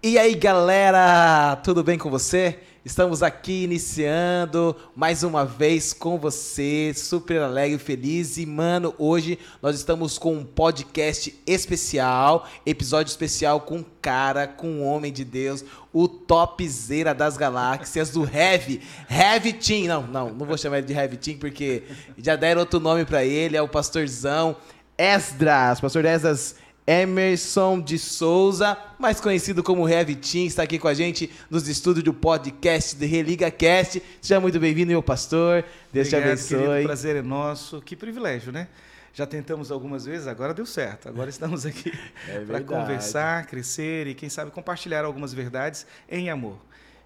E aí, galera, tudo bem com você? Estamos aqui iniciando mais uma vez com você, super alegre, feliz. E, mano, hoje nós estamos com um podcast especial, episódio especial com um cara, com um homem de Deus, o topzera das galáxias, do Heavy, Heavy Team. Não, não, não vou chamar ele de Heavy Team porque já deram outro nome para ele, é o pastorzão Esdras, pastor Esdras Emerson de Souza, mais conhecido como Heavy Team, está aqui com a gente nos estúdios do podcast de Religa Cast. Seja muito bem-vindo, meu pastor. Deus Obrigado, te abençoe. Querido, prazer é nosso. Que privilégio, né? Já tentamos algumas vezes, agora deu certo. Agora estamos aqui É para conversar, crescer e, quem sabe, compartilhar algumas verdades em amor.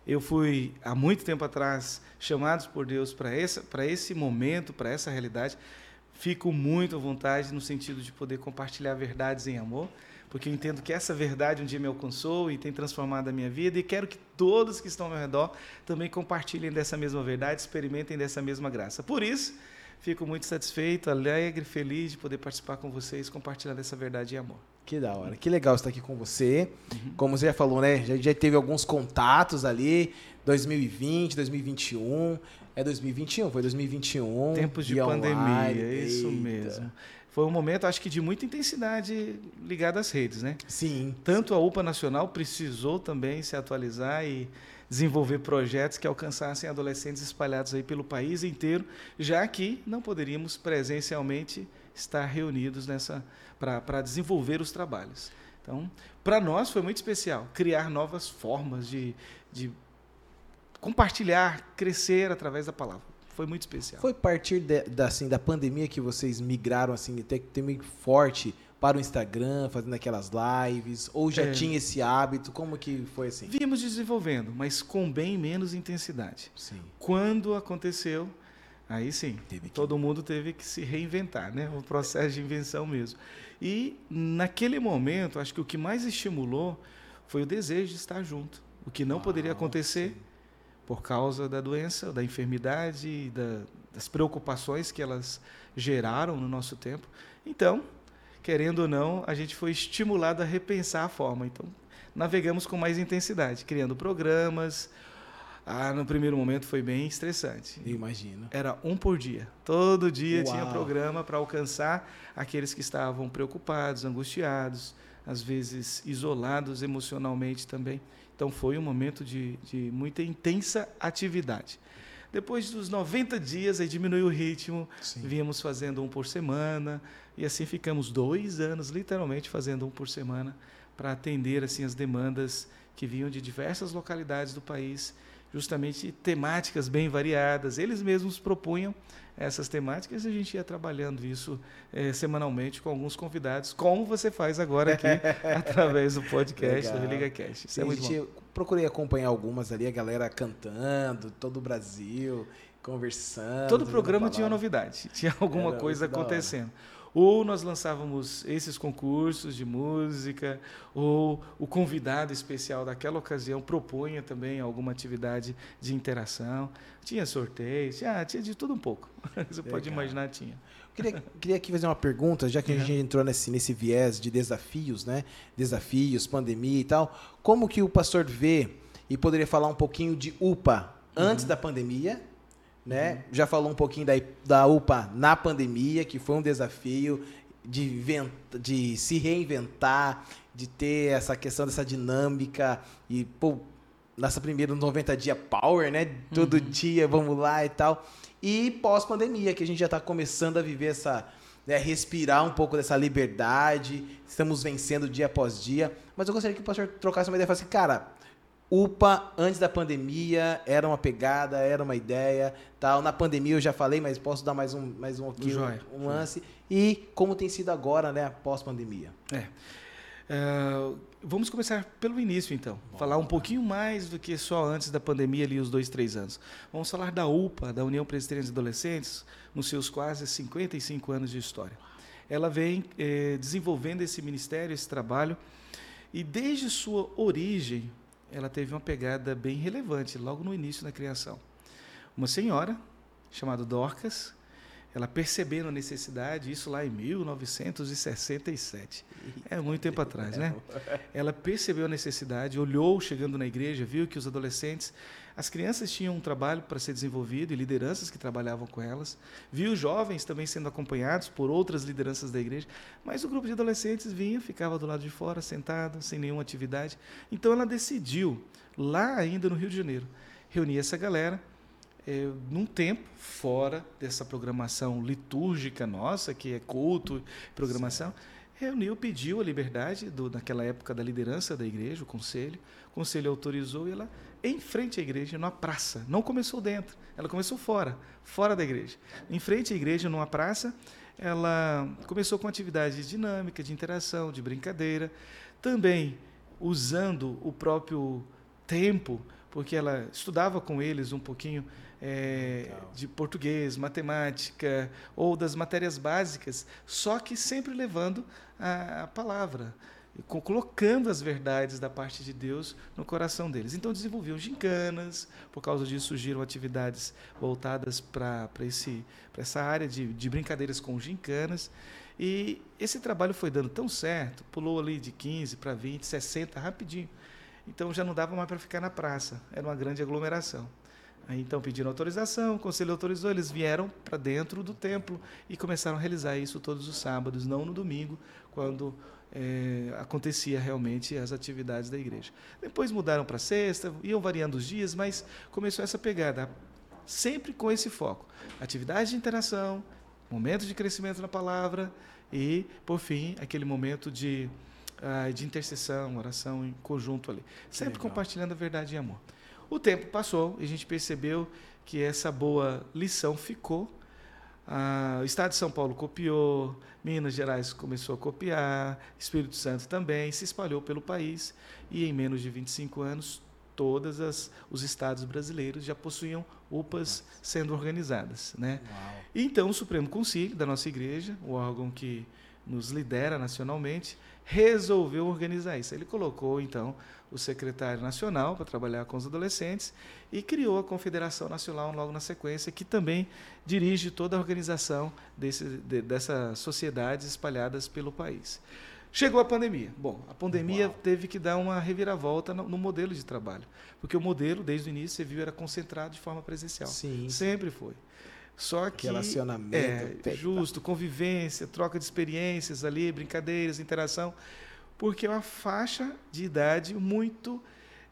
Eu fui, há muito tempo atrás, chamados por Deus para esse, para esse momento, para essa realidade. Fico muito à vontade no sentido de poder compartilhar verdades em amor, porque eu entendo que essa verdade um dia me alcançou e tem transformado a minha vida e quero que todos que estão ao meu redor também compartilhem dessa mesma verdade, experimentem dessa mesma graça. Por isso, fico muito satisfeito, alegre, feliz de poder participar com vocês, compartilhar dessa verdade em amor. Que da hora, que legal estar aqui com você. Como você já falou, né? Já, já teve alguns contatos ali, 2020, 2021. É 2021? Foi 2021. Tempos de pandemia, é isso Eita. mesmo. Foi um momento, acho que, de muita intensidade ligada às redes, né? Sim. Tanto a UPA Nacional precisou também se atualizar e desenvolver projetos que alcançassem adolescentes espalhados aí pelo país inteiro, já que não poderíamos presencialmente estar reunidos nessa para desenvolver os trabalhos. Então, para nós foi muito especial criar novas formas de, de compartilhar, crescer através da palavra. Foi muito especial. Foi a partir de- da, assim, da pandemia que vocês migraram assim, até que tem meio forte para o Instagram, fazendo aquelas lives? Ou já É. tinha esse hábito? Como que foi assim? Vimos desenvolvendo, mas com bem menos intensidade. Sim. Quando aconteceu, aí sim, que- todo mundo teve que se reinventar, né? O processo de invenção mesmo. E naquele momento, acho que o que mais estimulou foi o desejo de estar junto, o que não poderia Ah, acontecer sim. Por causa da doença, da enfermidade, da, das preocupações que elas geraram no nosso tempo. Então, querendo ou não, a gente foi estimulado a repensar a forma. Então, navegamos com mais intensidade, criando programas. Ah, no primeiro momento foi bem estressante. Eu imagino. Era um por dia. Todo dia tinha Uau. programa para alcançar aqueles que estavam preocupados, angustiados, às vezes isolados emocionalmente também. Então foi um momento de, de muita intensa atividade. Depois dos 90 dias, aí diminuiu o ritmo, Sim. vínhamos fazendo um por semana, e assim ficamos dois anos, literalmente, fazendo um por semana, para atender assim as demandas que vinham de diversas localidades do país, justamente temáticas bem variadas. Eles mesmos propunham essas temáticas e a gente ia trabalhando isso eh, semanalmente com alguns convidados, como você faz agora aqui, através do podcast do Legal. Religa Cast. Isso é a muito bom. gente, procurei acompanhar algumas ali, a galera cantando, todo o Brasil, conversando. Todo programa tinha novidade, tinha alguma Era coisa muito da hora. Ou nós lançávamos esses concursos de música, ou o convidado especial daquela ocasião propunha também alguma atividade de interação. Tinha sorteios, tinha, tinha de tudo um pouco. Você pode imaginar, tinha. Queria, queria aqui fazer uma pergunta, já que a Uhum. gente entrou nesse, nesse viés de desafios, né? Desafios, pandemia e tal. Como que o pastor vê e poderia falar um pouquinho de UPA Uhum. antes da pandemia, né? Já falou um pouquinho da, da UPA na pandemia, que foi um desafio de, de se reinventar, de ter essa questão dessa dinâmica e, pô, nessa primeira 90 dia power, né? Todo Uhum. dia, vamos lá e tal. E pós-pandemia, que a gente já está começando a viver essa. né, respirar um pouco dessa liberdade, estamos vencendo dia após dia. Mas eu gostaria que o pastor trocasse uma ideia e falasse, cara, UPA antes da pandemia era uma pegada, era uma ideia, tal. Na pandemia eu já falei, mas posso dar mais um, mais um aqui, um, um lance. E como tem sido agora, né, pós-pandemia? É. Ah, vamos começar pelo início, então. falar um pouquinho mais do que só antes da pandemia, ali, os dois, três anos. Vamos falar da UPA, da União Presbiteriana de Adolescentes, nos seus quase 55 anos de história. Ela vem eh, desenvolvendo esse ministério, esse trabalho, e desde sua origem, ela teve uma pegada bem relevante, logo no início da criação. Uma senhora, chamada Dorcas, ela percebendo a necessidade, isso lá em 1967. É muito tempo atrás, né? Ela percebeu a necessidade, olhou chegando na igreja, viu que os adolescentes, as crianças tinham um trabalho para ser desenvolvido e lideranças que trabalhavam com elas, viu jovens também sendo acompanhados por outras lideranças da igreja, mas o grupo de adolescentes vinha, ficava do lado de fora, sentado, sem nenhuma atividade. Então ela decidiu, lá ainda no Rio de Janeiro, reunir essa galera é, num tempo fora dessa programação litúrgica nossa, que é culto, programação, reuniu, pediu a liberdade do, naquela época da liderança da igreja, o conselho. O conselho autorizou e ela, em frente à igreja, numa praça, não começou dentro, ela começou fora, fora da igreja. Em frente à igreja, numa praça, ela começou com atividades dinâmicas, de interação, de brincadeira, também usando o próprio tempo, porque ela estudava com eles um pouquinho é, de português, matemática ou das matérias básicas, só que sempre levando a, a palavra, colocando as verdades da parte de Deus no coração deles. Então desenvolviam gincanas, por causa disso surgiram atividades voltadas para essa área de, de brincadeiras com gincanas. E esse trabalho foi dando tão certo, pulou ali de 15 para 20, 60, rapidinho. Então já não dava mais para ficar na praça, era uma grande aglomeração. Aí, então pediram autorização, o conselho autorizou, eles vieram para dentro do templo e começaram a realizar isso todos os sábados, não no domingo, quando é, acontecia realmente as atividades da igreja. Depois mudaram para sexta, iam variando os dias, mas começou essa pegada, sempre com esse foco: atividade de interação, momento de crescimento na palavra e, por fim, aquele momento de, uh, de intercessão, oração em conjunto ali, sempre compartilhando a verdade e amor. O tempo passou e a gente percebeu que essa boa lição ficou. Ah, o Estado de São Paulo copiou, Minas Gerais começou a copiar, Espírito Santo também, se espalhou pelo país e em menos de 25 anos todos os estados brasileiros já possuíam UPAs sendo organizadas. Né? Então o Supremo Conselho da nossa igreja, o órgão que nos lidera nacionalmente, resolveu organizar isso. Ele colocou, então, o secretário nacional para trabalhar com os adolescentes e criou a Confederação Nacional logo na sequência, que também dirige toda a organização desse, de, dessas sociedades espalhadas pelo país. Chegou a pandemia. Bom, a pandemia Uau. teve que dar uma reviravolta no, no, modelo de trabalho, porque o modelo, desde o início, você viu, era concentrado de forma presencial. Sim. Sempre foi. Só que relacionamento, é, justo, convivência, troca de experiências ali, brincadeiras, interação, porque é uma faixa de idade muito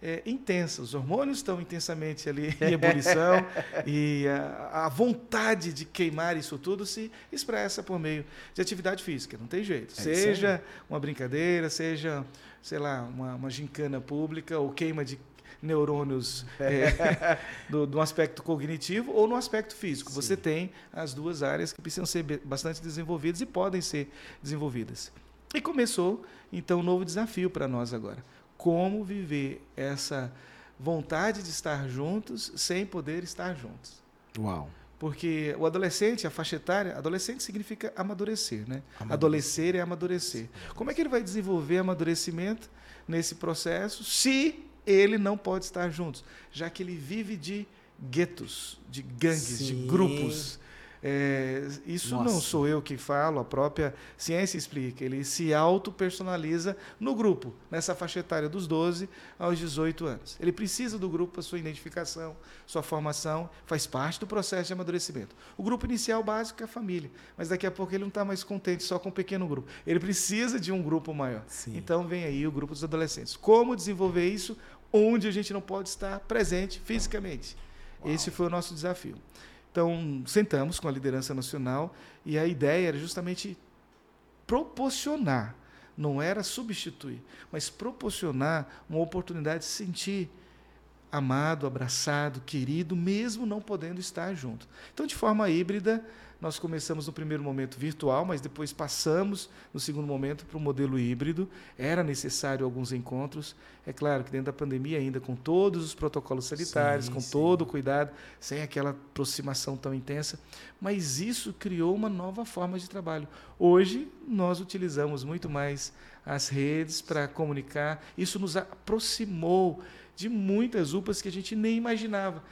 é, intensa. Os hormônios estão intensamente ali em ebulição e a, a, vontade de queimar isso tudo se expressa por meio de atividade física. Não tem jeito. É seja uma brincadeira, seja, sei lá, uma, uma gincana pública ou queima de neurônios é, do, do, aspecto cognitivo ou no aspecto físico. Sim. Você tem as duas áreas que precisam ser bastante desenvolvidas e podem ser desenvolvidas. E começou, então, um novo desafio para nós agora. Como viver essa vontade de estar juntos sem poder estar juntos. Uau. Porque o adolescente, a faixa etária, adolescente significa amadurecer, né? Amadurecer. Adolescer é amadurecer. Como é que ele vai desenvolver amadurecimento nesse processo se ele não pode estar juntos, já que ele vive de guetos, de gangues, Sim. de grupos. É, isso Nossa. não sou eu que falo, a própria ciência explica. Ele se auto-personaliza no grupo, nessa faixa etária dos 12 aos 18 anos. Ele precisa do grupo para sua identificação, sua formação, faz parte do processo de amadurecimento. O grupo inicial básico é a família, mas daqui a pouco ele não está mais contente só com um pequeno grupo. Ele precisa de um grupo maior. Sim. Então vem aí o grupo dos adolescentes. Como desenvolver isso onde a gente não pode estar presente fisicamente? Uau. Esse foi o nosso desafio. Então, sentamos com a liderança nacional e a ideia era justamente proporcionar, não era substituir, mas proporcionar uma oportunidade de se sentir amado, abraçado, querido, mesmo não podendo estar junto. Então, de forma híbrida, nós começamos no primeiro momento virtual, mas depois passamos no segundo momento para o modelo híbrido. Era necessário alguns encontros. É claro que dentro da pandemia, ainda com todos os protocolos sanitários, sim, com sim. todo o cuidado, sem aquela aproximação tão intensa. Mas isso criou uma nova forma de trabalho. Hoje, nós utilizamos muito mais as redes para comunicar. Isso nos aproximou de muitas UPAs que a gente nem imaginava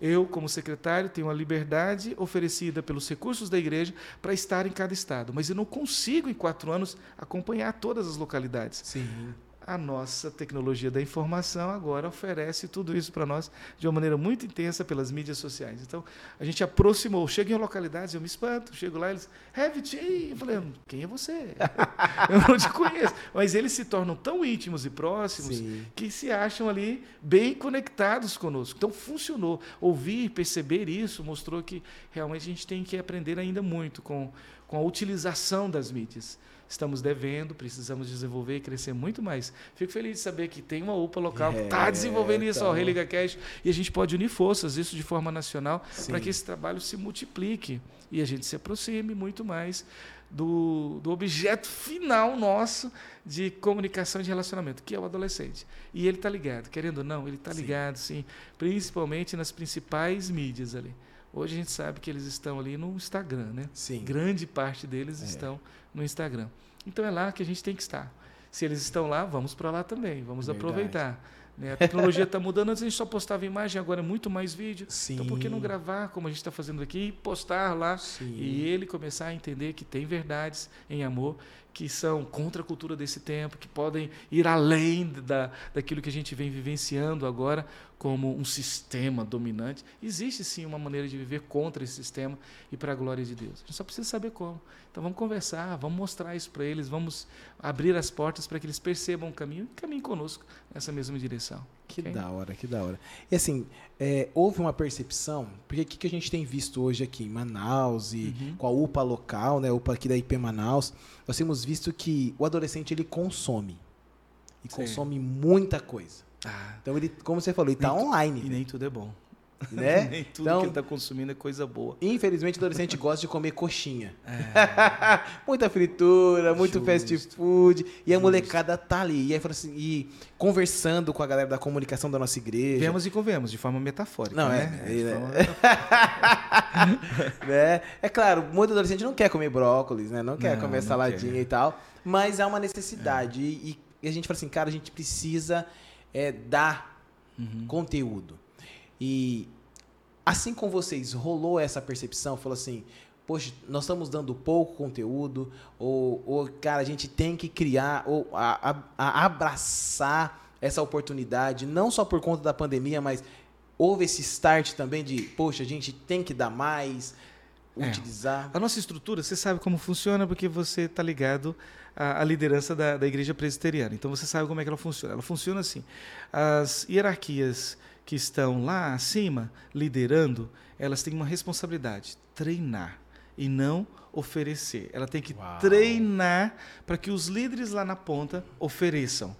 Eu, como secretário, tenho a liberdade oferecida pelos recursos da igreja para estar em cada estado, mas eu não consigo, em quatro anos, acompanhar todas as localidades. Sim a nossa tecnologia da informação agora oferece tudo isso para nós de uma maneira muito intensa pelas mídias sociais. Então, a gente aproximou. Chego em localidades, eu me espanto. Chego lá, eles, tea. Eu falei, quem é você? eu não te conheço. Mas eles se tornam tão íntimos e próximos Sim. que se acham ali bem conectados conosco. Então, funcionou. Ouvir, perceber isso, mostrou que realmente a gente tem que aprender ainda muito com, com a utilização das mídias estamos devendo, precisamos desenvolver e crescer muito mais. Fico feliz de saber que tem uma UPA local é, que está desenvolvendo isso, então... o Religa Cash, e a gente pode unir forças, isso de forma nacional, para que esse trabalho se multiplique e a gente se aproxime muito mais do, do objeto final nosso de comunicação e de relacionamento, que é o adolescente. E ele está ligado, querendo ou não, ele está ligado, sim, principalmente nas principais mídias ali. Hoje a gente sabe que eles estão ali no Instagram, né? Sim. Grande parte deles é. estão no Instagram. Então é lá que a gente tem que estar. Se eles estão lá, vamos para lá também, vamos Verdade. aproveitar. Né? A tecnologia está mudando, antes a gente só postava imagem, agora é muito mais vídeo. Sim. Então por que não gravar, como a gente está fazendo aqui, e postar lá Sim. e ele começar a entender que tem verdades em amor que são contra a cultura desse tempo, que podem ir além da, daquilo que a gente vem vivenciando agora como um sistema dominante. Existe sim uma maneira de viver contra esse sistema e para a glória de Deus. A gente só precisa saber como. Então vamos conversar, vamos mostrar isso para eles, vamos abrir as portas para que eles percebam o caminho e caminhem conosco nessa mesma direção. Que okay? da hora, que da hora. E assim, é, houve uma percepção, porque o que, que a gente tem visto hoje aqui em Manaus e uhum. com a UPA local, né, UPA aqui da IP Manaus, nós temos visto que o adolescente ele consome. E Sim. consome muita coisa. Ah. Então ele, como você falou, ele está online. E nem tudo é bom. Né? Nem tudo então, que ele está consumindo é coisa boa. Infelizmente, o adolescente gosta de comer coxinha. É. Muita fritura, muito Justo. fast food. E a molecada tá ali. E aí assim, e conversando com a galera da comunicação da nossa igreja. Vemos e convemos, de forma metafórica. Não, né? é. É, forma né? é claro, muito adolescente não quer comer brócolis, né? Não quer não, comer não saladinha quer. e tal. Mas é uma necessidade. É. E, e, a gente fala assim, cara, a gente precisa é, dar uhum. conteúdo. E assim com vocês, rolou essa percepção? Falou assim, poxa, nós estamos dando pouco conteúdo, ou, ou cara, a gente tem que criar, ou a, a, a abraçar essa oportunidade, não só por conta da pandemia, mas houve esse start também de, poxa, a gente tem que dar mais, é. utilizar. A nossa estrutura, você sabe como funciona porque você está ligado à liderança da, da igreja presbiteriana. Então você sabe como é que ela funciona. Ela funciona assim: as hierarquias que estão lá acima, liderando, elas têm uma responsabilidade: treinar e não oferecer. Ela tem que Uau. treinar para que os líderes lá na ponta ofereçam.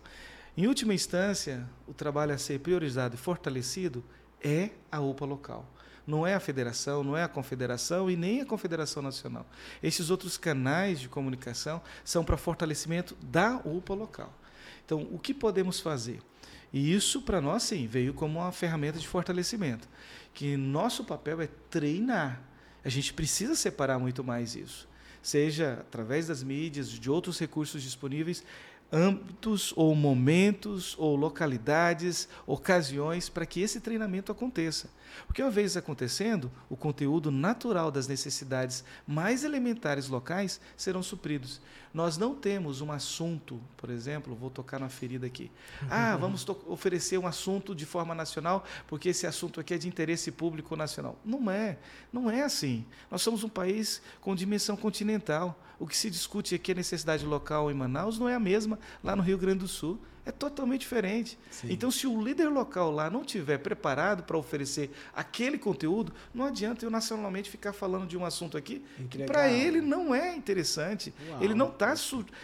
Em última instância, o trabalho a ser priorizado e fortalecido é a UPA local. Não é a federação, não é a confederação e nem a confederação nacional. Esses outros canais de comunicação são para fortalecimento da UPA local. Então, o que podemos fazer? E isso, para nós, sim, veio como uma ferramenta de fortalecimento. Que nosso papel é treinar. A gente precisa separar muito mais isso. Seja através das mídias, de outros recursos disponíveis, âmbitos ou momentos ou localidades, ocasiões para que esse treinamento aconteça. Porque uma vez acontecendo, o conteúdo natural das necessidades mais elementares locais serão supridos. Nós não temos um assunto, por exemplo, vou tocar na ferida aqui. Ah, vamos oferecer um assunto de forma nacional, porque esse assunto aqui é de interesse público nacional. Não é, não é assim. Nós somos um país com dimensão continental. O que se discute aqui, a necessidade local em Manaus, não é a mesma lá no Rio Grande do Sul é totalmente diferente. Sim. Então, se o líder local lá não tiver preparado para oferecer aquele conteúdo, não adianta eu nacionalmente ficar falando de um assunto aqui que para ele não é interessante. Uau. Ele não está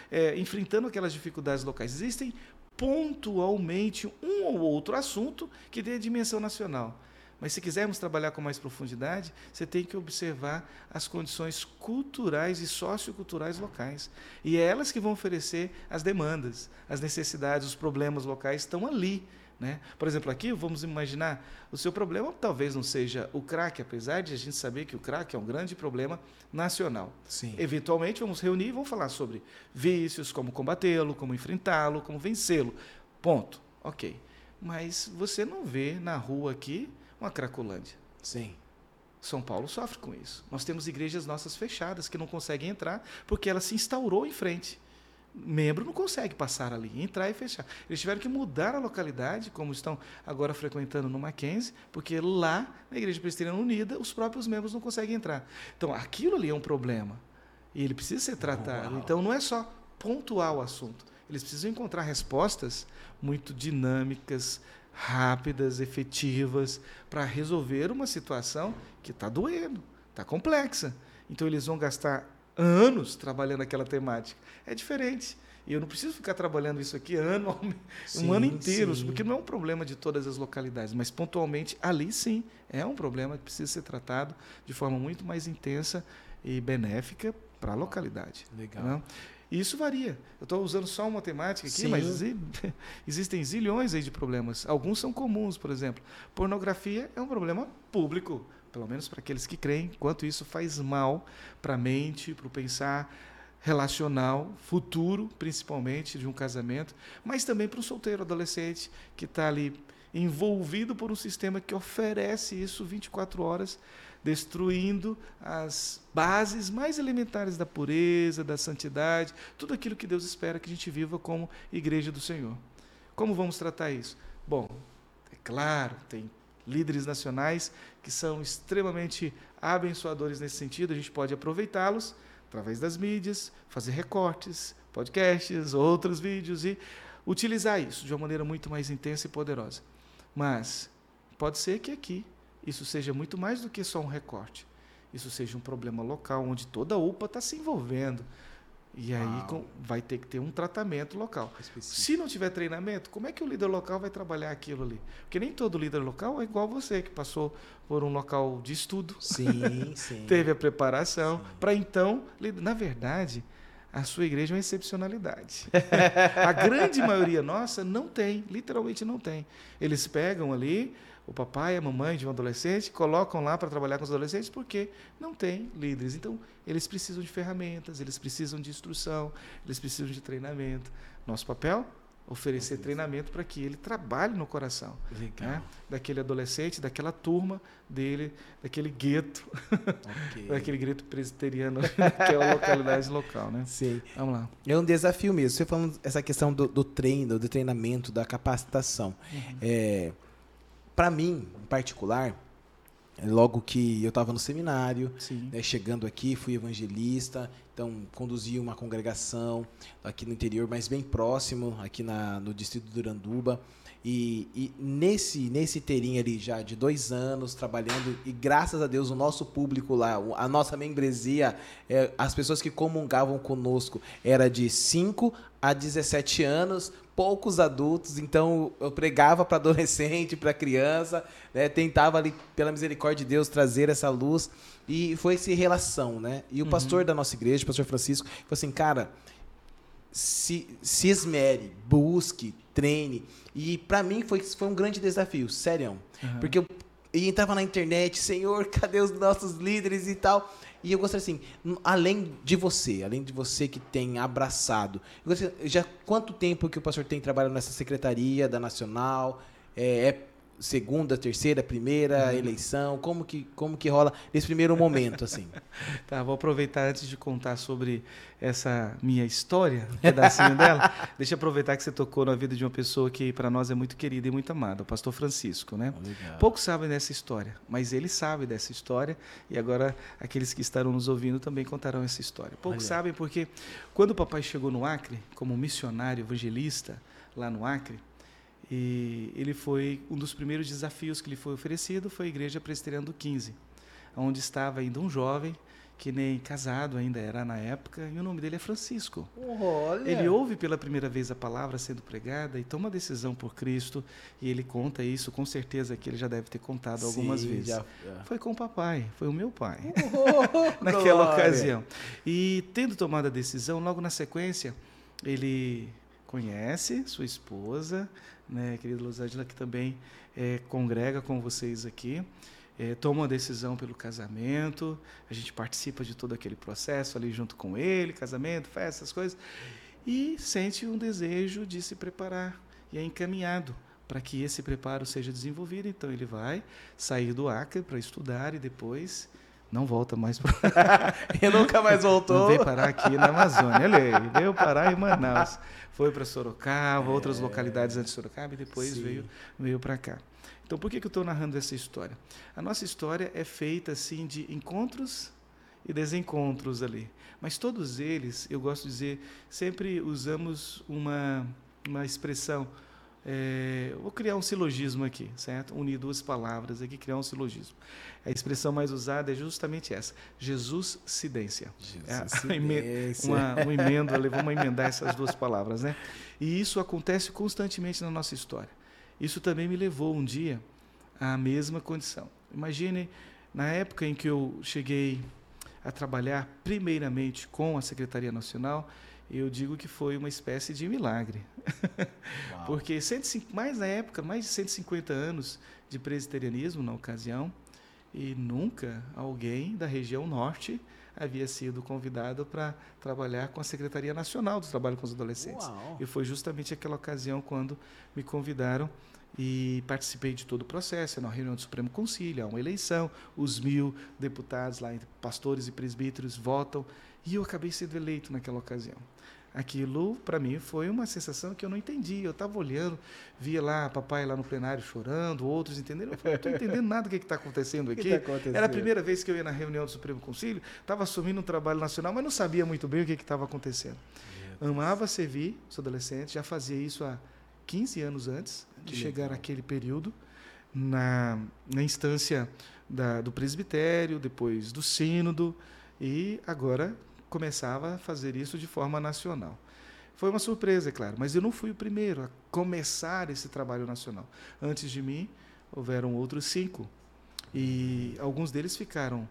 é, enfrentando aquelas dificuldades locais. Existem pontualmente um ou outro assunto que tem a dimensão nacional. Mas se quisermos trabalhar com mais profundidade, você tem que observar as condições culturais e socioculturais locais. E é elas que vão oferecer as demandas, as necessidades, os problemas locais estão ali. Né? Por exemplo, aqui, vamos imaginar, o seu problema talvez não seja o crack, apesar de a gente saber que o crack é um grande problema nacional. Sim. Eventualmente, vamos reunir e vamos falar sobre vícios, como combatê-lo, como enfrentá-lo, como vencê-lo. Ponto. Ok. Mas você não vê na rua aqui uma Cracolândia. Sim. São Paulo sofre com isso. Nós temos igrejas nossas fechadas que não conseguem entrar porque ela se instaurou em frente. Membro não consegue passar ali, entrar e fechar. Eles tiveram que mudar a localidade, como estão agora frequentando no Mackenzie, porque lá, na Igreja Presbiteriana Unida, os próprios membros não conseguem entrar. Então, aquilo ali é um problema. E ele precisa ser tratado. Uau. Então, não é só pontuar o assunto. Eles precisam encontrar respostas muito dinâmicas, rápidas, efetivas, para resolver uma situação que está doendo, está complexa. Então, eles vão gastar anos trabalhando aquela temática. É diferente. E eu não preciso ficar trabalhando isso aqui ano, sim, um ano inteiro, sim. porque não é um problema de todas as localidades, mas pontualmente ali sim é um problema que precisa ser tratado de forma muito mais intensa e benéfica para a localidade. Legal. Né? E isso varia. Eu estou usando só uma temática aqui, sim. mas existem zilhões aí de problemas. Alguns são comuns, por exemplo. Pornografia é um problema público pelo menos para aqueles que creem, quanto isso faz mal para a mente, para o pensar relacional, futuro, principalmente, de um casamento, mas também para um solteiro adolescente que está ali envolvido por um sistema que oferece isso 24 horas, destruindo as bases mais elementares da pureza, da santidade, tudo aquilo que Deus espera que a gente viva como igreja do Senhor. Como vamos tratar isso? Bom, é claro, tem líderes nacionais que são extremamente abençoadores nesse sentido. A gente pode aproveitá-los através das mídias, fazer recortes, podcasts, outros vídeos e utilizar isso de uma maneira muito mais intensa e poderosa. Mas pode ser que aqui isso seja muito mais do que só um recorte. Isso seja um problema local onde toda a UPA está se envolvendo, e aí com, vai ter que ter um tratamento local. Específico. Se não tiver treinamento, como é que o líder local vai trabalhar aquilo ali? Porque nem todo líder local é igual você, que passou por um local de estudo. Sim, sim. teve a preparação. Para então, na verdade, a sua igreja é uma excepcionalidade. a grande maioria nossa não tem, literalmente não tem. Eles pegam ali o papai e a mamãe de um adolescente, colocam lá para trabalhar com os adolescentes porque não tem líderes. Então, eles precisam de ferramentas, eles precisam de instrução, eles precisam de treinamento. Nosso papel? Oferecer treinamento para que ele trabalhe no coração né? daquele adolescente, daquela turma dele, daquele gueto, okay. daquele gueto presbiteriano, que é a localidade local. Né? Sim. Vamos lá. É um desafio mesmo. Você falando essa questão do, do treino, do treinamento, da capacitação. Uhum. É, para mim, em particular, logo que eu estava no seminário, né, chegando aqui, fui evangelista, então conduzi uma congregação aqui no interior, mas bem próximo, aqui na, no distrito do Duranduba. E, e, nesse nesse terinho ali já de dois anos trabalhando e graças a Deus o nosso público lá a nossa membresia é, as pessoas que comungavam conosco era de 5 a 17 anos poucos adultos, então eu pregava para adolescente, para criança, né? tentava ali, pela misericórdia de Deus, trazer essa luz e foi essa relação, né? E o uhum. pastor da nossa igreja, o pastor Francisco, falou assim, cara, se, se esmere, busque, treine. E para mim foi, foi um grande desafio, sério. Uhum. Porque eu, entrava na internet, Senhor, cadê os nossos líderes e tal? E eu gostaria assim, além de você, além de você que tem abraçado, gostaria, já quanto tempo que o pastor tem trabalhado nessa secretaria da Nacional? É, é segunda, terceira, primeira uhum. eleição? Como que, como que rola nesse primeiro momento, assim? tá, vou aproveitar antes de contar sobre essa minha história, um pedacinho dela. Deixa eu aproveitar que você tocou na vida de uma pessoa que para nós é muito querida e muito amada, o pastor Francisco, né? Legal. Poucos sabem dessa história, mas ele sabe dessa história e agora aqueles que estarão nos ouvindo também contarão essa história. Poucos sabem porque quando o papai chegou no Acre como missionário evangelista lá no Acre, e ele foi um dos primeiros desafios que lhe foi oferecido foi a igreja presbiteriana do 15, onde estava ainda um jovem que nem casado ainda era na época, e o nome dele é Francisco. Olha. Ele ouve pela primeira vez a palavra sendo pregada e toma decisão por Cristo, e ele conta isso, com certeza que ele já deve ter contado Sim, algumas vezes. Já, já. Foi com o papai, foi o meu pai, oh, naquela glória. ocasião. E tendo tomado a decisão, logo na sequência, ele conhece sua esposa, né, querida Luzângela, que também é, congrega com vocês aqui, é, toma uma decisão pelo casamento, a gente participa de todo aquele processo ali junto com ele, casamento, festa, essas coisas, e sente um desejo de se preparar, e é encaminhado para que esse preparo seja desenvolvido. Então ele vai sair do Acre para estudar e depois não volta mais para. e nunca mais voltou. Não veio parar aqui na Amazônia. Ele veio parar em Manaus. Foi para Sorocaba, é... outras localidades antes de Sorocaba e depois Sim. veio, veio para cá. Então, por que, que eu estou narrando essa história? A nossa história é feita assim de encontros e desencontros ali. Mas todos eles, eu gosto de dizer, sempre usamos uma, uma expressão. É, vou criar um silogismo aqui, certo? Unir duas palavras aqui, criar um silogismo. A expressão mais usada é justamente essa: Jesus cidência. Jesus é, uma, uma emenda, vamos emendar essas duas palavras, né? E isso acontece constantemente na nossa história. Isso também me levou um dia à mesma condição. Imagine na época em que eu cheguei a trabalhar primeiramente com a Secretaria Nacional, eu digo que foi uma espécie de milagre. Porque 105, mais na época, mais de 150 anos de presbiterianismo na ocasião, e nunca alguém da região norte havia sido convidado para trabalhar com a Secretaria Nacional do Trabalho com os Adolescentes. Uau. E foi justamente aquela ocasião quando me convidaram e participei de todo o processo, na reunião do Supremo Concílio, há uma eleição, os mil deputados lá, pastores e presbíteros, votam, e eu acabei sendo eleito naquela ocasião. Aquilo, para mim, foi uma sensação que eu não entendi. Eu estava olhando, via lá papai lá no plenário chorando, outros entendendo. Eu não estou entendendo nada do que está acontecendo aqui. Que tá Era a primeira vez que eu ia na reunião do Supremo Conselho, estava assumindo um trabalho nacional, mas não sabia muito bem o que estava acontecendo. Amava servir os adolescentes, já fazia isso há 15 anos antes de chegar àquele período, na, na instância da, do presbitério, depois do sínodo, e agora começava a fazer isso de forma nacional. Foi uma surpresa, é claro, mas eu não fui o primeiro a começar esse trabalho nacional. Antes de mim, houveram outros cinco. E alguns deles ficaram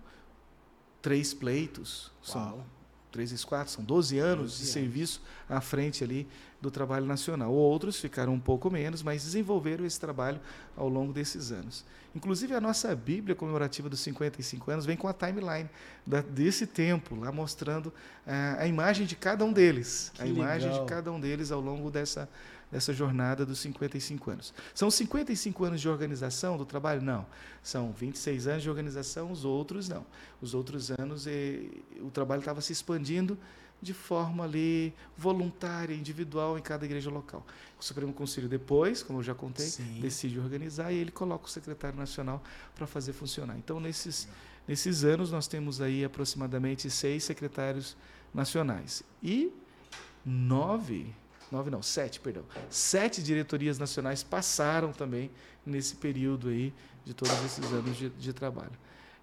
três pleitos, são três e quatro, são 12 anos 12 de anos. serviço à frente ali do trabalho nacional. Outros ficaram um pouco menos, mas desenvolveram esse trabalho ao longo desses anos. Inclusive, a nossa Bíblia comemorativa dos 55 anos vem com a timeline da, desse tempo, lá mostrando a, a imagem de cada um deles. Que a imagem legal. de cada um deles ao longo dessa, dessa jornada dos 55 anos. São 55 anos de organização do trabalho? Não. São 26 anos de organização, os outros não. Os outros anos, e, o trabalho estava se expandindo de forma ali voluntária, individual em cada igreja local. O Supremo Conselho depois, como eu já contei, Sim. decide organizar e ele coloca o secretário nacional para fazer funcionar. Então nesses nesses anos nós temos aí aproximadamente seis secretários nacionais e nove nove não sete perdão sete diretorias nacionais passaram também nesse período aí de todos esses anos de, de trabalho.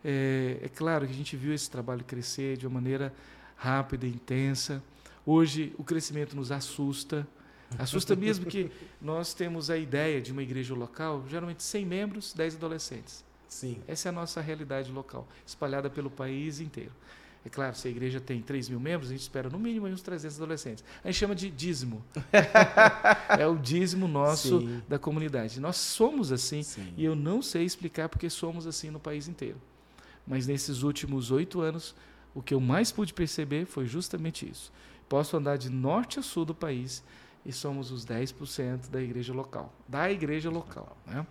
É, é claro que a gente viu esse trabalho crescer de uma maneira rápida, intensa. Hoje o crescimento nos assusta. Assusta mesmo que nós temos a ideia de uma igreja local, geralmente 100 membros, 10 adolescentes. Sim. Essa é a nossa realidade local, espalhada pelo país inteiro. É claro, se a igreja tem 3 mil membros, a gente espera no mínimo uns 300 adolescentes. A gente chama de dízimo. é o dízimo nosso Sim. da comunidade. Nós somos assim, Sim. e eu não sei explicar porque somos assim no país inteiro. Mas nesses últimos oito anos, o que eu mais pude perceber foi justamente isso. Posso andar de norte a sul do país e somos os 10% da igreja local, da igreja local. Né?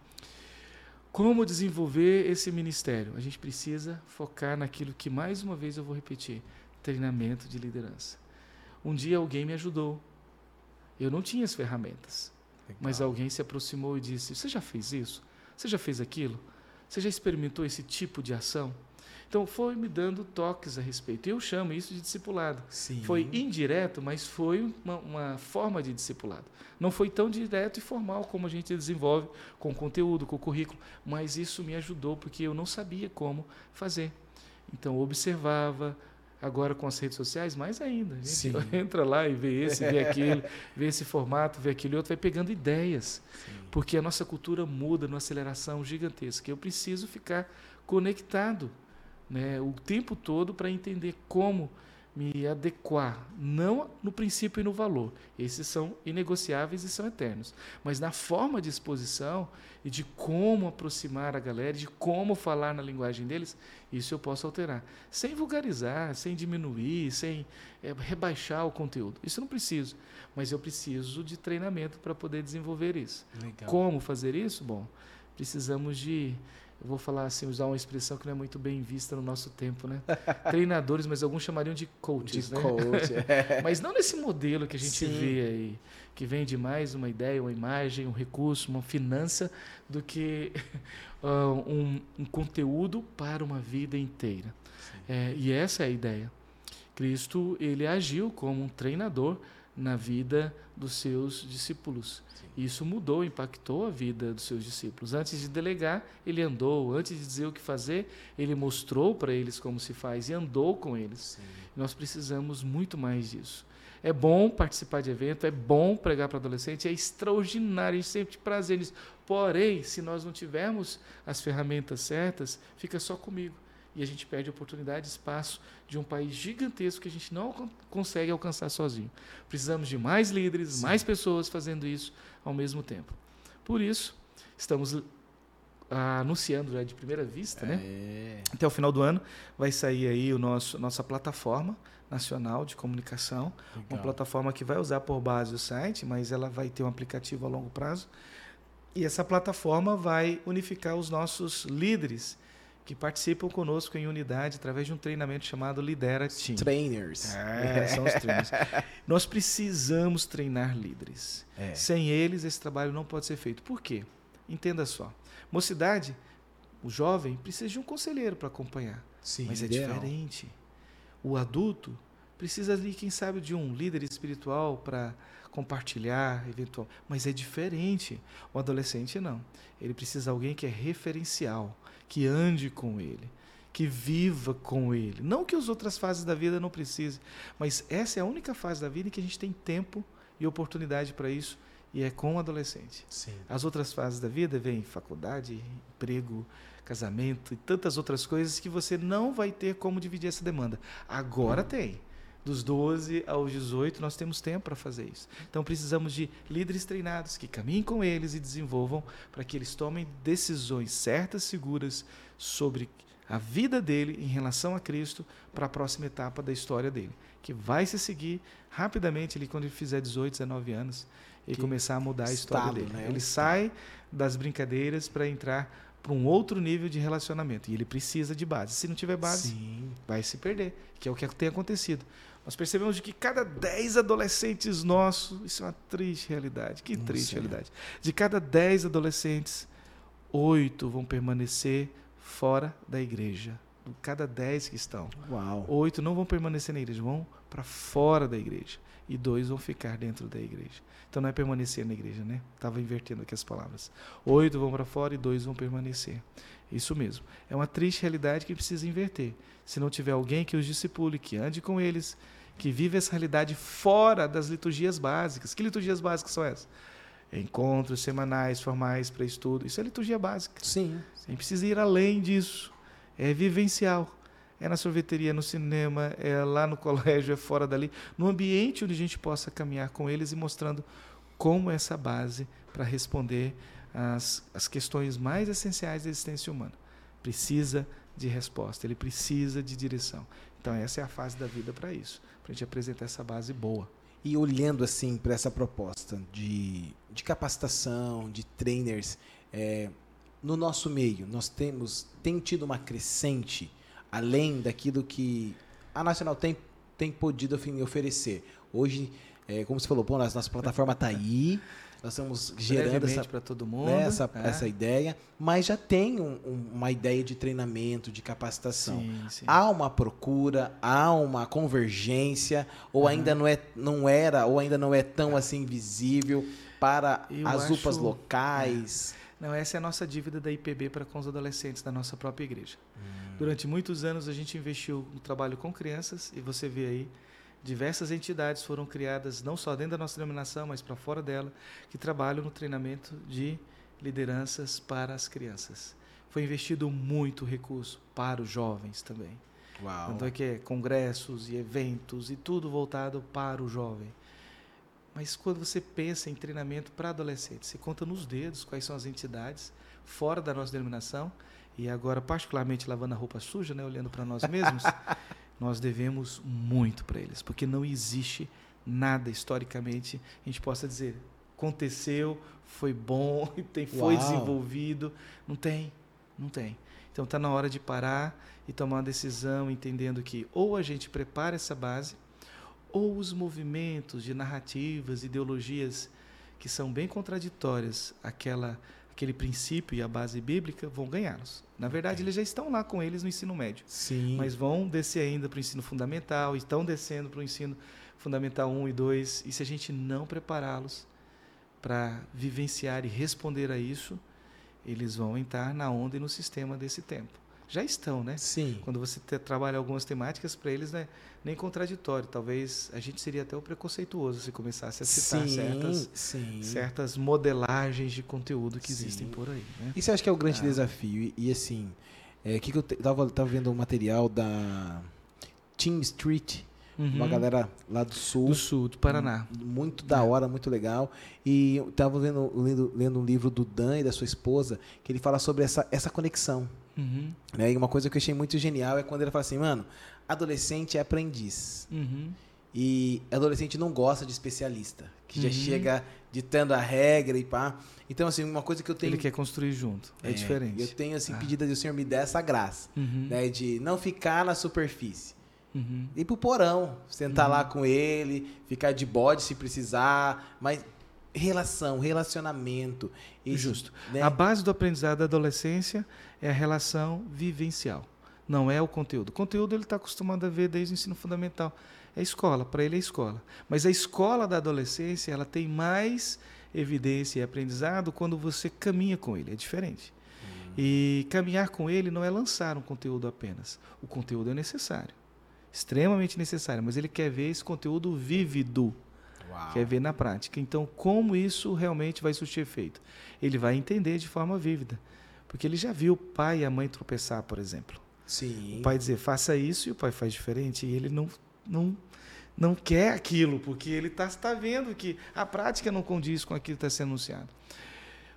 Como desenvolver esse ministério? A gente precisa focar naquilo que, mais uma vez, eu vou repetir: treinamento de liderança. Um dia alguém me ajudou. Eu não tinha as ferramentas, Legal. mas alguém se aproximou e disse: Você já fez isso? Você já fez aquilo? Você já experimentou esse tipo de ação? Então foi me dando toques a respeito. Eu chamo isso de discipulado. Sim. Foi indireto, mas foi uma, uma, forma de discipulado. Não foi tão direto e formal como a gente desenvolve com conteúdo, com currículo, mas isso me ajudou porque eu não sabia como fazer. Então observava, agora com as redes sociais, mais ainda. A gente Sim. entra lá e vê esse, vê aquilo, vê esse formato, vê aquele outro, vai pegando ideias. Sim. Porque a nossa cultura muda numa aceleração gigantesca. Eu preciso ficar conectado né, o tempo todo para entender como me adequar, não no princípio e no valor, esses são inegociáveis e são eternos, mas na forma de exposição e de como aproximar a galera, de como falar na linguagem deles, isso eu posso alterar, sem vulgarizar, sem diminuir, sem é, rebaixar o conteúdo. Isso eu não preciso, mas eu preciso de treinamento para poder desenvolver isso. Legal. Como fazer isso? Bom, precisamos de eu vou falar assim, usar uma expressão que não é muito bem vista no nosso tempo, né? Treinadores, mas alguns chamariam de coaches, de né? Coach, é. mas não nesse modelo que a gente Sim. vê aí, que vem de mais uma ideia, uma imagem, um recurso, uma finança, do que uh, um, um, conteúdo para uma vida inteira. É, e essa é a ideia. Cristo, ele agiu como um treinador na vida dos seus discípulos. Isso mudou, impactou a vida dos seus discípulos. Antes de delegar, ele andou. Antes de dizer o que fazer, ele mostrou para eles como se faz e andou com eles. Nós precisamos muito mais disso. É bom participar de evento, é bom pregar para adolescente, é extraordinário, a gente sempre tem prazer nisso. Porém, se nós não tivermos as ferramentas certas, fica só comigo e a gente perde oportunidade, espaço de um país gigantesco que a gente não consegue alcançar sozinho. Precisamos de mais líderes, Sim. mais pessoas fazendo isso ao mesmo tempo. Por isso, estamos ah, anunciando já de primeira vista, né? é. né? Até o final do ano vai sair aí o nosso nossa plataforma nacional de comunicação, Legal. uma plataforma que vai usar por base o site, mas ela vai ter um aplicativo a longo prazo. E essa plataforma vai unificar os nossos líderes que participam conosco em unidade através de um treinamento chamado Lidera Team. Trainers. É, são os trainers. Nós precisamos treinar líderes. É. Sem eles, esse trabalho não pode ser feito. Por quê? Entenda só. Mocidade, o jovem precisa de um conselheiro para acompanhar. Sim, mas é ideal. diferente. O adulto precisa ali, quem sabe, de um líder espiritual para compartilhar, eventual. Mas é diferente. O adolescente não. Ele precisa de alguém que é referencial que ande com Ele, que viva com Ele. Não que as outras fases da vida não precisem, mas essa é a única fase da vida em que a gente tem tempo e oportunidade para isso, e é com o adolescente. Sim. As outras fases da vida vêm faculdade, emprego, casamento e tantas outras coisas que você não vai ter como dividir essa demanda. Agora hum. tem dos 12 aos 18, nós temos tempo para fazer isso. Então precisamos de líderes treinados que caminhem com eles e desenvolvam para que eles tomem decisões certas, seguras sobre a vida dele em relação a Cristo para a próxima etapa da história dele, que vai se seguir rapidamente ali quando ele fizer 18, 19 anos e que começar a mudar a história dele. Né? Ele sai das brincadeiras para entrar para um outro nível de relacionamento. E ele precisa de base. Se não tiver base, Sim. vai se perder, que é o que tem acontecido. Nós percebemos de que cada 10 adolescentes nossos, isso é uma triste realidade, que triste realidade. De cada 10 adolescentes, oito vão permanecer fora da igreja. Cada 10 que estão, oito não vão permanecer na igreja, vão para fora da igreja. E dois vão ficar dentro da igreja. Então não é permanecer na igreja, né? Estava invertendo aqui as palavras. Oito vão para fora e dois vão permanecer. Isso mesmo. É uma triste realidade que precisa inverter. Se não tiver alguém que os discipule, que ande com eles, que vive essa realidade fora das liturgias básicas. Que liturgias básicas são essas? Encontros semanais, formais para estudo. Isso é liturgia básica. Sim. A gente precisa ir além disso. É vivencial. É na sorveteria, no cinema, é lá no colégio, é fora dali. No ambiente onde a gente possa caminhar com eles e mostrando como essa base para responder às, às questões mais essenciais da existência humana. Precisa de resposta, ele precisa de direção. Então, essa é a fase da vida para isso para a gente apresentar essa base boa. E olhando assim para essa proposta de, de capacitação, de trainers, é, no nosso meio, nós temos tem tido uma crescente além daquilo que a Nacional tem, tem podido enfim, oferecer. Hoje, é, como você falou, bom, nossa plataforma está aí, nós estamos gerando essa para todo mundo né, essa, é. essa ideia, mas já tem um, um, uma ideia de treinamento, de capacitação. Sim, sim. Há uma procura, há uma convergência, ou uhum. ainda não é, não era, ou ainda não é tão assim visível para Eu as acho... UPAs locais. É. Não, essa é a nossa dívida da IPB para com os adolescentes da nossa própria igreja. Hum. Durante muitos anos a gente investiu no trabalho com crianças e você vê aí Diversas entidades foram criadas, não só dentro da nossa denominação, mas para fora dela, que trabalham no treinamento de lideranças para as crianças. Foi investido muito recurso para os jovens também. Uau. Tanto é que é congressos e eventos e tudo voltado para o jovem. Mas quando você pensa em treinamento para adolescentes, você conta nos dedos quais são as entidades fora da nossa denominação e agora particularmente lavando a roupa suja, né, olhando para nós mesmos, nós devemos muito para eles, porque não existe nada historicamente a gente possa dizer aconteceu, foi bom, tem, foi Uau. desenvolvido, não tem, não tem. Então está na hora de parar e tomar uma decisão, entendendo que ou a gente prepara essa base, ou os movimentos de narrativas, ideologias que são bem contraditórias àquela, aquele princípio e a base bíblica vão ganhá-los. Na verdade, eles já estão lá com eles no ensino médio, Sim. mas vão descer ainda para o ensino fundamental, estão descendo para o ensino fundamental 1 e 2, e se a gente não prepará-los para vivenciar e responder a isso, eles vão entrar na onda e no sistema desse tempo. Já estão, né? Sim. Quando você te- trabalha algumas temáticas, para eles não é nem contraditório. Talvez a gente seria até o preconceituoso se começasse a citar sim, certas, sim. certas modelagens de conteúdo que Sim. existem por aí. Né? Isso acho que é o grande Ah. desafio. E, e, assim, é, que que eu tava, tava vendo um material da Team Street, uma Uhum. galera lá do sul. do sul, do Paraná. Muito da hora, muito legal. E eu tava lendo, lendo, lendo um livro do Dan e da sua esposa, que ele fala sobre essa, essa conexão. Uhum. Né? E uma coisa que eu achei muito genial é quando ele fala assim, mano, adolescente é aprendiz. Uhum. E adolescente não gosta de especialista, que já Uhum. chega ditando a regra e pá. Então, assim, uma coisa que eu tenho. Ele quer construir junto. É, diferente. Eu tenho, assim, Ah. pedida de senhor me dê essa graça, Uhum. né? De não ficar na superfície. Uhum. Ir pro porão, sentar Uhum. lá com ele, ficar de bode se precisar, mas relação, relacionamento. Isso, Justo. Né? A base do aprendizado da adolescência é a relação vivencial. Não é o conteúdo. O conteúdo ele está acostumado a ver desde o ensino fundamental. É escola, para ele é escola. Mas a escola da adolescência ela tem mais evidência e aprendizado quando você caminha com ele. É diferente. E caminhar com ele não é lançar um conteúdo apenas. O conteúdo é necessário, extremamente necessário. Mas ele quer ver esse conteúdo vívido Uau. quer ver na prática. Então, como isso realmente vai surtir efeito? Ele vai entender de forma vívida. Porque ele já viu o pai e a mãe tropeçar, por exemplo. Sim. O pai dizer, faça isso, e o pai faz diferente. E ele não, não, não quer aquilo, porque ele está tá vendo que a prática não condiz com aquilo que está sendo anunciado.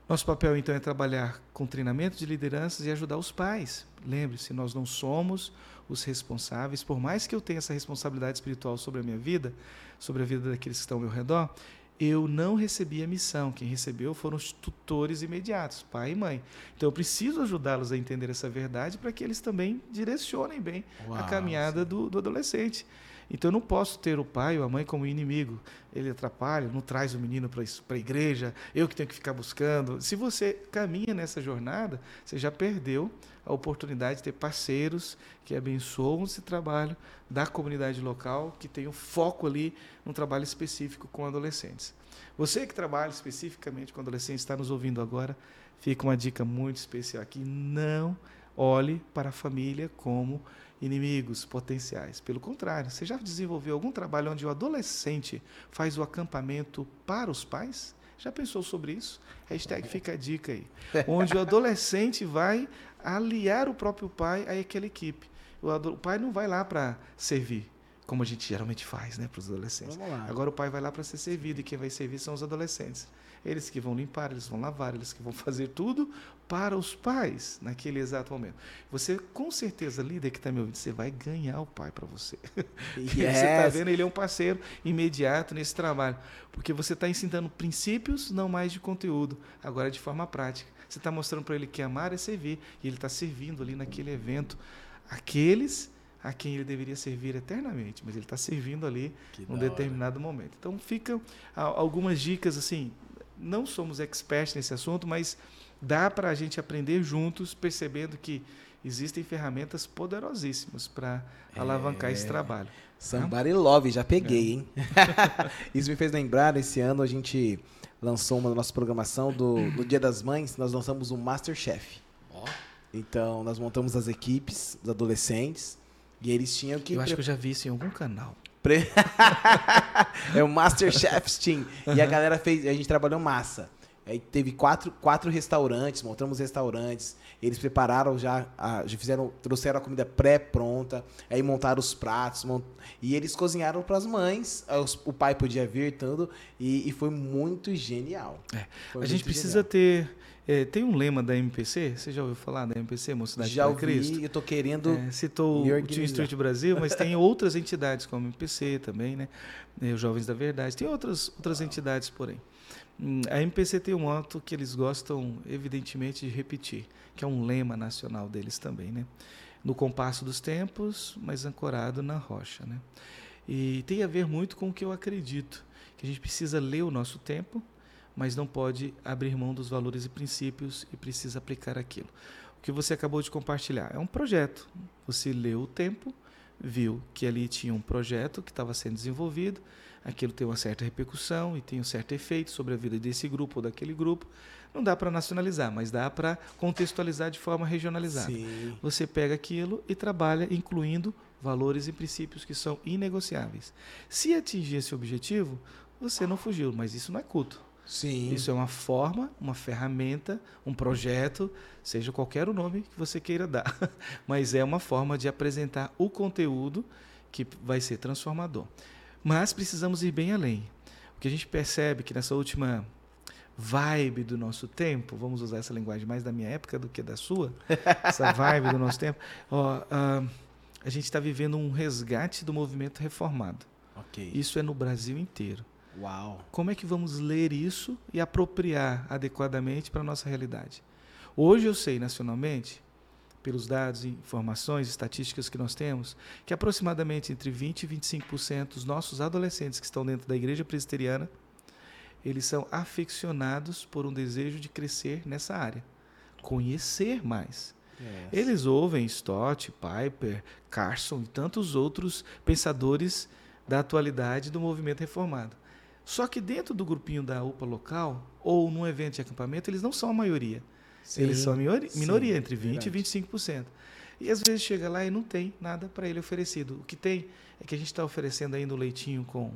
Nosso papel, então, é trabalhar com treinamento de lideranças e ajudar os pais. Lembre-se, nós não somos os responsáveis, por mais que eu tenha essa responsabilidade espiritual sobre a minha vida, sobre a vida daqueles que estão ao meu redor, eu não recebi a missão. Quem recebeu foram os tutores imediatos, pai e mãe. Então eu preciso ajudá-los a entender essa verdade para que eles também direcionem bem a Uau, caminhada do, do adolescente. Então eu não posso ter o pai ou a mãe como inimigo. Ele atrapalha, não traz o menino para a igreja, eu que tenho que ficar buscando. Se você caminha nessa jornada, você já perdeu a oportunidade de ter parceiros que abençoam esse trabalho da comunidade local, que tem o foco ali num trabalho específico com adolescentes. Você que trabalha especificamente com adolescentes, está nos ouvindo agora, fica uma dica muito especial aqui: não olhe para a família como inimigos potenciais. Pelo contrário, você já desenvolveu algum trabalho onde o adolescente faz o acampamento para os pais? Já pensou sobre isso? Hashtag fica a dica aí. Onde o adolescente vai aliar o próprio pai a aquela equipe. O, pai não vai lá para servir, como a gente geralmente faz né, para os adolescentes. Agora o pai vai lá para ser servido e quem vai servir são os adolescentes. Eles que vão limpar, eles vão lavar, eles que vão fazer tudo para os pais naquele exato momento. Você, com certeza, líder que está me ouvindo, você vai ganhar o pai para você. Porque Você está Yes. vendo, ele é um parceiro imediato nesse trabalho. Porque você está ensinando princípios, não mais de conteúdo, agora de forma prática. Você está mostrando para ele que amar é servir, e ele está servindo ali naquele evento aqueles a quem ele deveria servir eternamente, mas ele está servindo ali Que num hora. determinado momento. Então ficam a- algumas dicas assim. Não somos experts nesse assunto, mas dá para a gente aprender juntos, percebendo que existem ferramentas poderosíssimas para alavancar esse trabalho. Somebody Love, já peguei, É. hein? Isso me fez lembrar, esse ano a gente lançou uma nossa programação do, no Dia das Mães, nós lançamos o Masterchef. Ó, Então, nós montamos as equipes, os adolescentes, e eles tinham que... Eu acho que eu já vi isso em algum canal. é o Masterchef Team. E a galera fez, a gente trabalhou massa. Aí teve quatro, quatro restaurantes, montamos restaurantes. Eles prepararam já, a, já fizeram, trouxeram a comida pré-pronta, aí montaram os pratos, mont... e eles cozinharam para as mães. Os, o pai podia vir tudo, e, e foi muito genial. É. A gente precisa genial. ter. É, tem um lema da MPC, você já ouviu falar da MPC, Mocidade já ouvi, Cristo? eu estou querendo. É, citou o Team Street Brasil, mas tem outras entidades como a MPC também, né? É, os Jovens da Verdade, tem outras, outras entidades, porém. A MPC tem um moto que eles gostam, evidentemente, de repetir, que é um lema nacional deles também, né? No compasso dos tempos, mas ancorado na rocha, né? E tem a ver muito com o que eu acredito, que a gente precisa ler o nosso tempo, mas não pode abrir mão dos valores e princípios e precisa aplicar aquilo. O que você acabou de compartilhar é um projeto. Você leu o tempo, viu que ali tinha um projeto que estava sendo desenvolvido, aquilo tem uma certa repercussão e tem um certo efeito sobre a vida desse grupo ou daquele grupo. Não dá para nacionalizar, mas dá para contextualizar de forma regionalizada. Sim. Você pega aquilo e trabalha incluindo valores e princípios que são inegociáveis. Se atingir esse objetivo, você não fugiu, mas isso não é culto. Sim. Isso é uma forma, uma ferramenta, um projeto, seja qualquer o nome que você queira dar, mas é uma forma de apresentar o conteúdo que vai ser transformador. Mas precisamos ir bem além. O que a gente percebe que nessa última vibe do nosso tempo, vamos usar essa linguagem mais da minha época do que da sua, essa vibe do nosso tempo, ó, uh, a gente está vivendo um resgate do movimento reformado. Okay. Isso é no Brasil inteiro. Uau. Como é que vamos ler isso e apropriar adequadamente para a nossa realidade? Hoje eu sei nacionalmente pelos dados, informações, estatísticas que nós temos, que aproximadamente entre 20 e 25% dos nossos adolescentes que estão dentro da igreja presbiteriana, eles são aficionados por um desejo de crescer nessa área, conhecer mais. Yes. Eles ouvem Stott, Piper, Carson e tantos outros pensadores da atualidade do movimento reformado. Só que dentro do grupinho da UPA local, ou num evento de acampamento, eles não são a maioria. Sim, Eles são a minoria, sim, entre 20% e 25%. E às vezes chega lá e não tem nada para ele oferecido. O que tem é que a gente está oferecendo ainda o leitinho com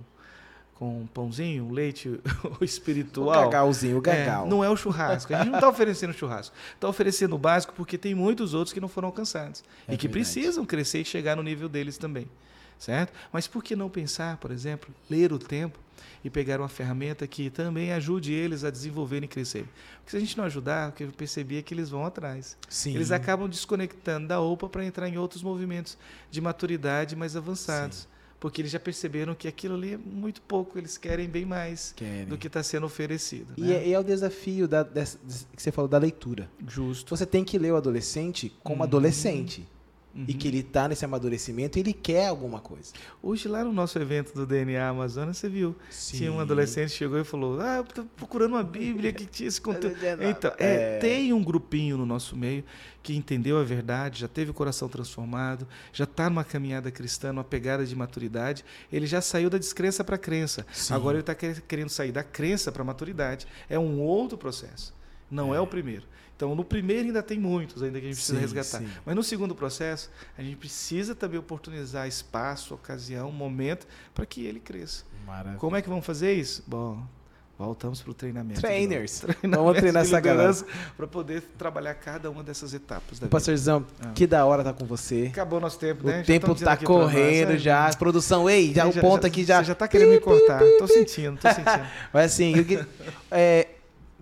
com um pãozinho, leite espiritual. O gagalzinho, o gagal. É, não é o churrasco. A gente não está oferecendo churrasco. Está oferecendo o básico porque tem muitos outros que não foram alcançados. É e que verdade. precisam crescer e chegar no nível deles também. Certo? Mas por que não pensar, por exemplo, ler o tempo e pegar uma ferramenta que também ajude eles a desenvolverem e crescerem. Porque se a gente não ajudar, o que eu percebi é que eles vão atrás. Sim. Eles acabam desconectando da OPA para entrar em outros movimentos de maturidade mais avançados. Sim. Porque eles já perceberam que aquilo ali é muito pouco, eles querem bem mais querem. do que está sendo oferecido. E, né? é, e, é, o desafio da, dessa, que você falou da leitura. Justo. Você tem que ler o adolescente como uhum. adolescente uhum. e que ele está nesse amadurecimento, ele quer alguma coisa. Hoje, lá no nosso evento do DNA Amazonas, você viu? Sim. Tinha um adolescente que chegou e falou: Ah, eu tô procurando uma Bíblia que tinha esse conteúdo. Então, é, é, tem um grupinho no nosso meio que entendeu a verdade, já teve o coração transformado, já está numa caminhada cristã, numa pegada de maturidade. Ele já saiu da descrença para a crença. Sim. Agora ele está querendo sair da crença para a maturidade. É um outro processo. Não é. é o primeiro. Então, no primeiro ainda tem muitos ainda que a gente precisa sim, resgatar. Sim. Mas no segundo processo, a gente precisa também oportunizar espaço, ocasião, momento para que ele cresça. Maravilha. Como é que vamos fazer isso? Bom, voltamos para o treinamento. Trainers. treinamento vamos treinar essa galera. Para poder trabalhar cada uma dessas etapas da Pastorzão, ah. que da hora tá com você. Acabou nosso tempo, o né? O tempo tá correndo nós, já. É. Produção, ei, já, o ponto já, aqui já... Você já tá querendo me cortar. Tô sentindo, tô sentindo. Mas assim, é,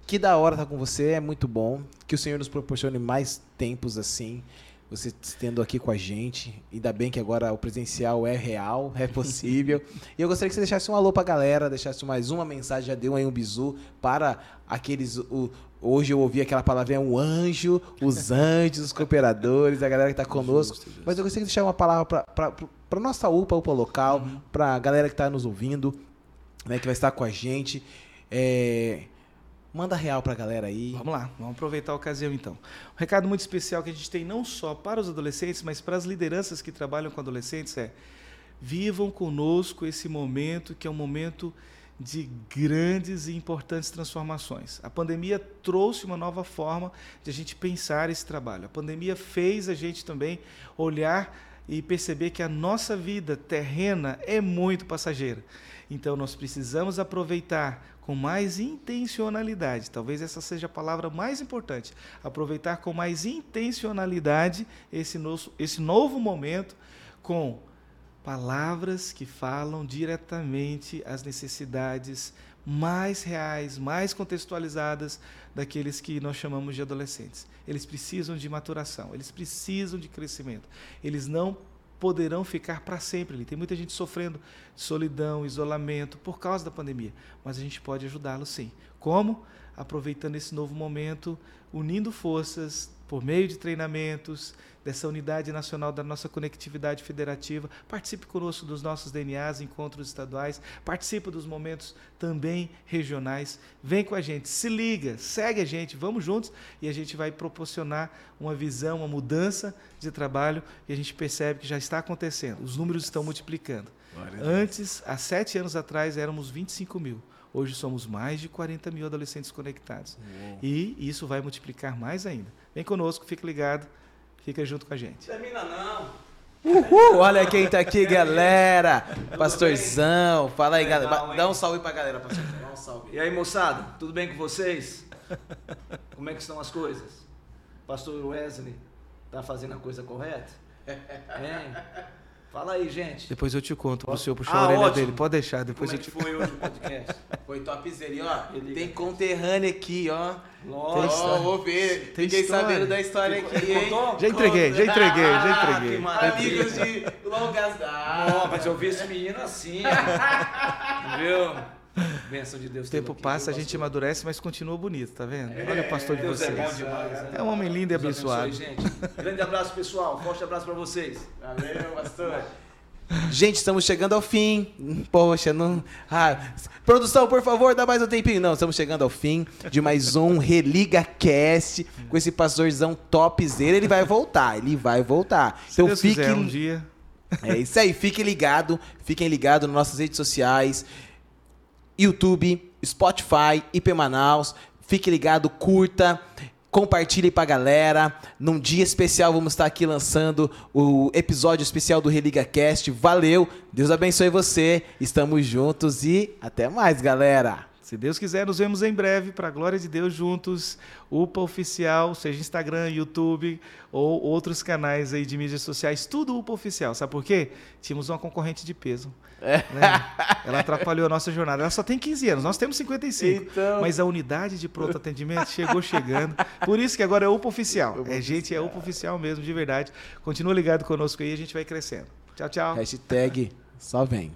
que da hora estar tá com você, é muito bom. Que o Senhor nos proporcione mais tempos assim. Você estendo aqui com a gente. Ainda bem que agora o presencial é real, é possível. e eu gostaria que você deixasse um alô para a galera, deixasse mais uma mensagem, já deu aí um bizu para aqueles. O, hoje eu ouvi aquela palavra, é um anjo, os anjos, os cooperadores, a galera que está conosco. Justo, justo. Mas eu gostaria de deixar uma palavra para nossa UPA, UPA local, uhum. para a galera que está nos ouvindo, né, que vai estar com a gente. É, Manda real para a galera aí. Vamos lá, vamos aproveitar a ocasião então. Um recado muito especial que a gente tem não só para os adolescentes, mas para as lideranças que trabalham com adolescentes é: vivam conosco esse momento que é um momento de grandes e importantes transformações. A pandemia trouxe uma nova forma de a gente pensar esse trabalho. A pandemia fez a gente também olhar e perceber que a nossa vida terrena é muito passageira. Então nós precisamos aproveitar com mais intencionalidade. Talvez essa seja a palavra mais importante. Aproveitar com mais intencionalidade esse novo, esse novo momento com palavras que falam diretamente às necessidades mais reais, mais contextualizadas daqueles que nós chamamos de adolescentes. Eles precisam de maturação, eles precisam de crescimento. Eles não poderão ficar para sempre. Tem muita gente sofrendo solidão, isolamento por causa da pandemia, mas a gente pode ajudá-los sim. Como? Aproveitando esse novo momento, unindo forças por meio de treinamentos, dessa unidade nacional da nossa conectividade federativa. Participe conosco dos nossos DNAs, encontros estaduais, participe dos momentos também regionais. Vem com a gente, se liga, segue a gente, vamos juntos e a gente vai proporcionar uma visão, uma mudança de trabalho e a gente percebe que já está acontecendo. Os números estão multiplicando. Antes, há sete anos atrás, éramos 25 mil. Hoje somos mais de 40 mil adolescentes conectados. Uou. E isso vai multiplicar mais ainda. Vem conosco, fique ligado. Fica junto com a gente. Termina não. Uhul! Olha quem tá aqui, galera. Pastorzão. Fala aí, galera. Dá um salve pra galera, pastorzão. Dá um salve. E aí, moçada? Tudo bem com vocês? Como é que estão as coisas? Pastor Wesley tá fazendo a coisa correta? Hein? Fala aí, gente. Depois eu te conto pro senhor puxar ah, a orelha ótimo. dele. Pode deixar, depois Como eu te... é que foi hoje o podcast? Foi topzera. ó, Ele... tem conterrâneo aqui, ó. Nossa, ó, vou ver. Tem Fiquei história. sabendo da história aqui, hein? Já entreguei, já entreguei, já ah, entreguei. Ah, Amigos de longas datas. Mas eu vi esse menino assim, viu? Bênção de Deus. O tempo passa, a gente amadurece, mas continua bonito, tá vendo? É, Olha o pastor de Deus vocês. É, demais, né? é um homem lindo e abençoado. Abençoe, gente. Grande abraço, pessoal. Forte abraço para vocês. Valeu, pastor. Gente, estamos chegando ao fim. Poxa, não. Ah, produção, por favor, dá mais um tempinho. Não, estamos chegando ao fim de mais um Religa Cast com esse pastorzão topzera. Ele vai voltar, ele vai voltar. Se então Deus fique. Quiser, um dia. É isso aí, fiquem ligado, fiquem ligados nas nossas redes sociais, YouTube, Spotify, IP Manaus. Fique ligado, curta compartilhe pra galera. Num dia especial vamos estar aqui lançando o episódio especial do Religa Cast. Valeu, Deus abençoe você. Estamos juntos e até mais, galera. Se Deus quiser, nos vemos em breve, para a glória de Deus, juntos. UPA Oficial, seja Instagram, YouTube ou outros canais aí de mídias sociais, tudo UPA Oficial. Sabe por quê? Tínhamos uma concorrente de peso. É. Né? Ela atrapalhou a nossa jornada. Ela só tem 15 anos, nós temos 55. Então... Mas a unidade de pronto atendimento chegou chegando. Por isso que agora é UPA Oficial. UPA é, gente, é UPA Oficial mesmo, de verdade. Continua ligado conosco aí, a gente vai crescendo. Tchau, tchau. Hashtag só vem.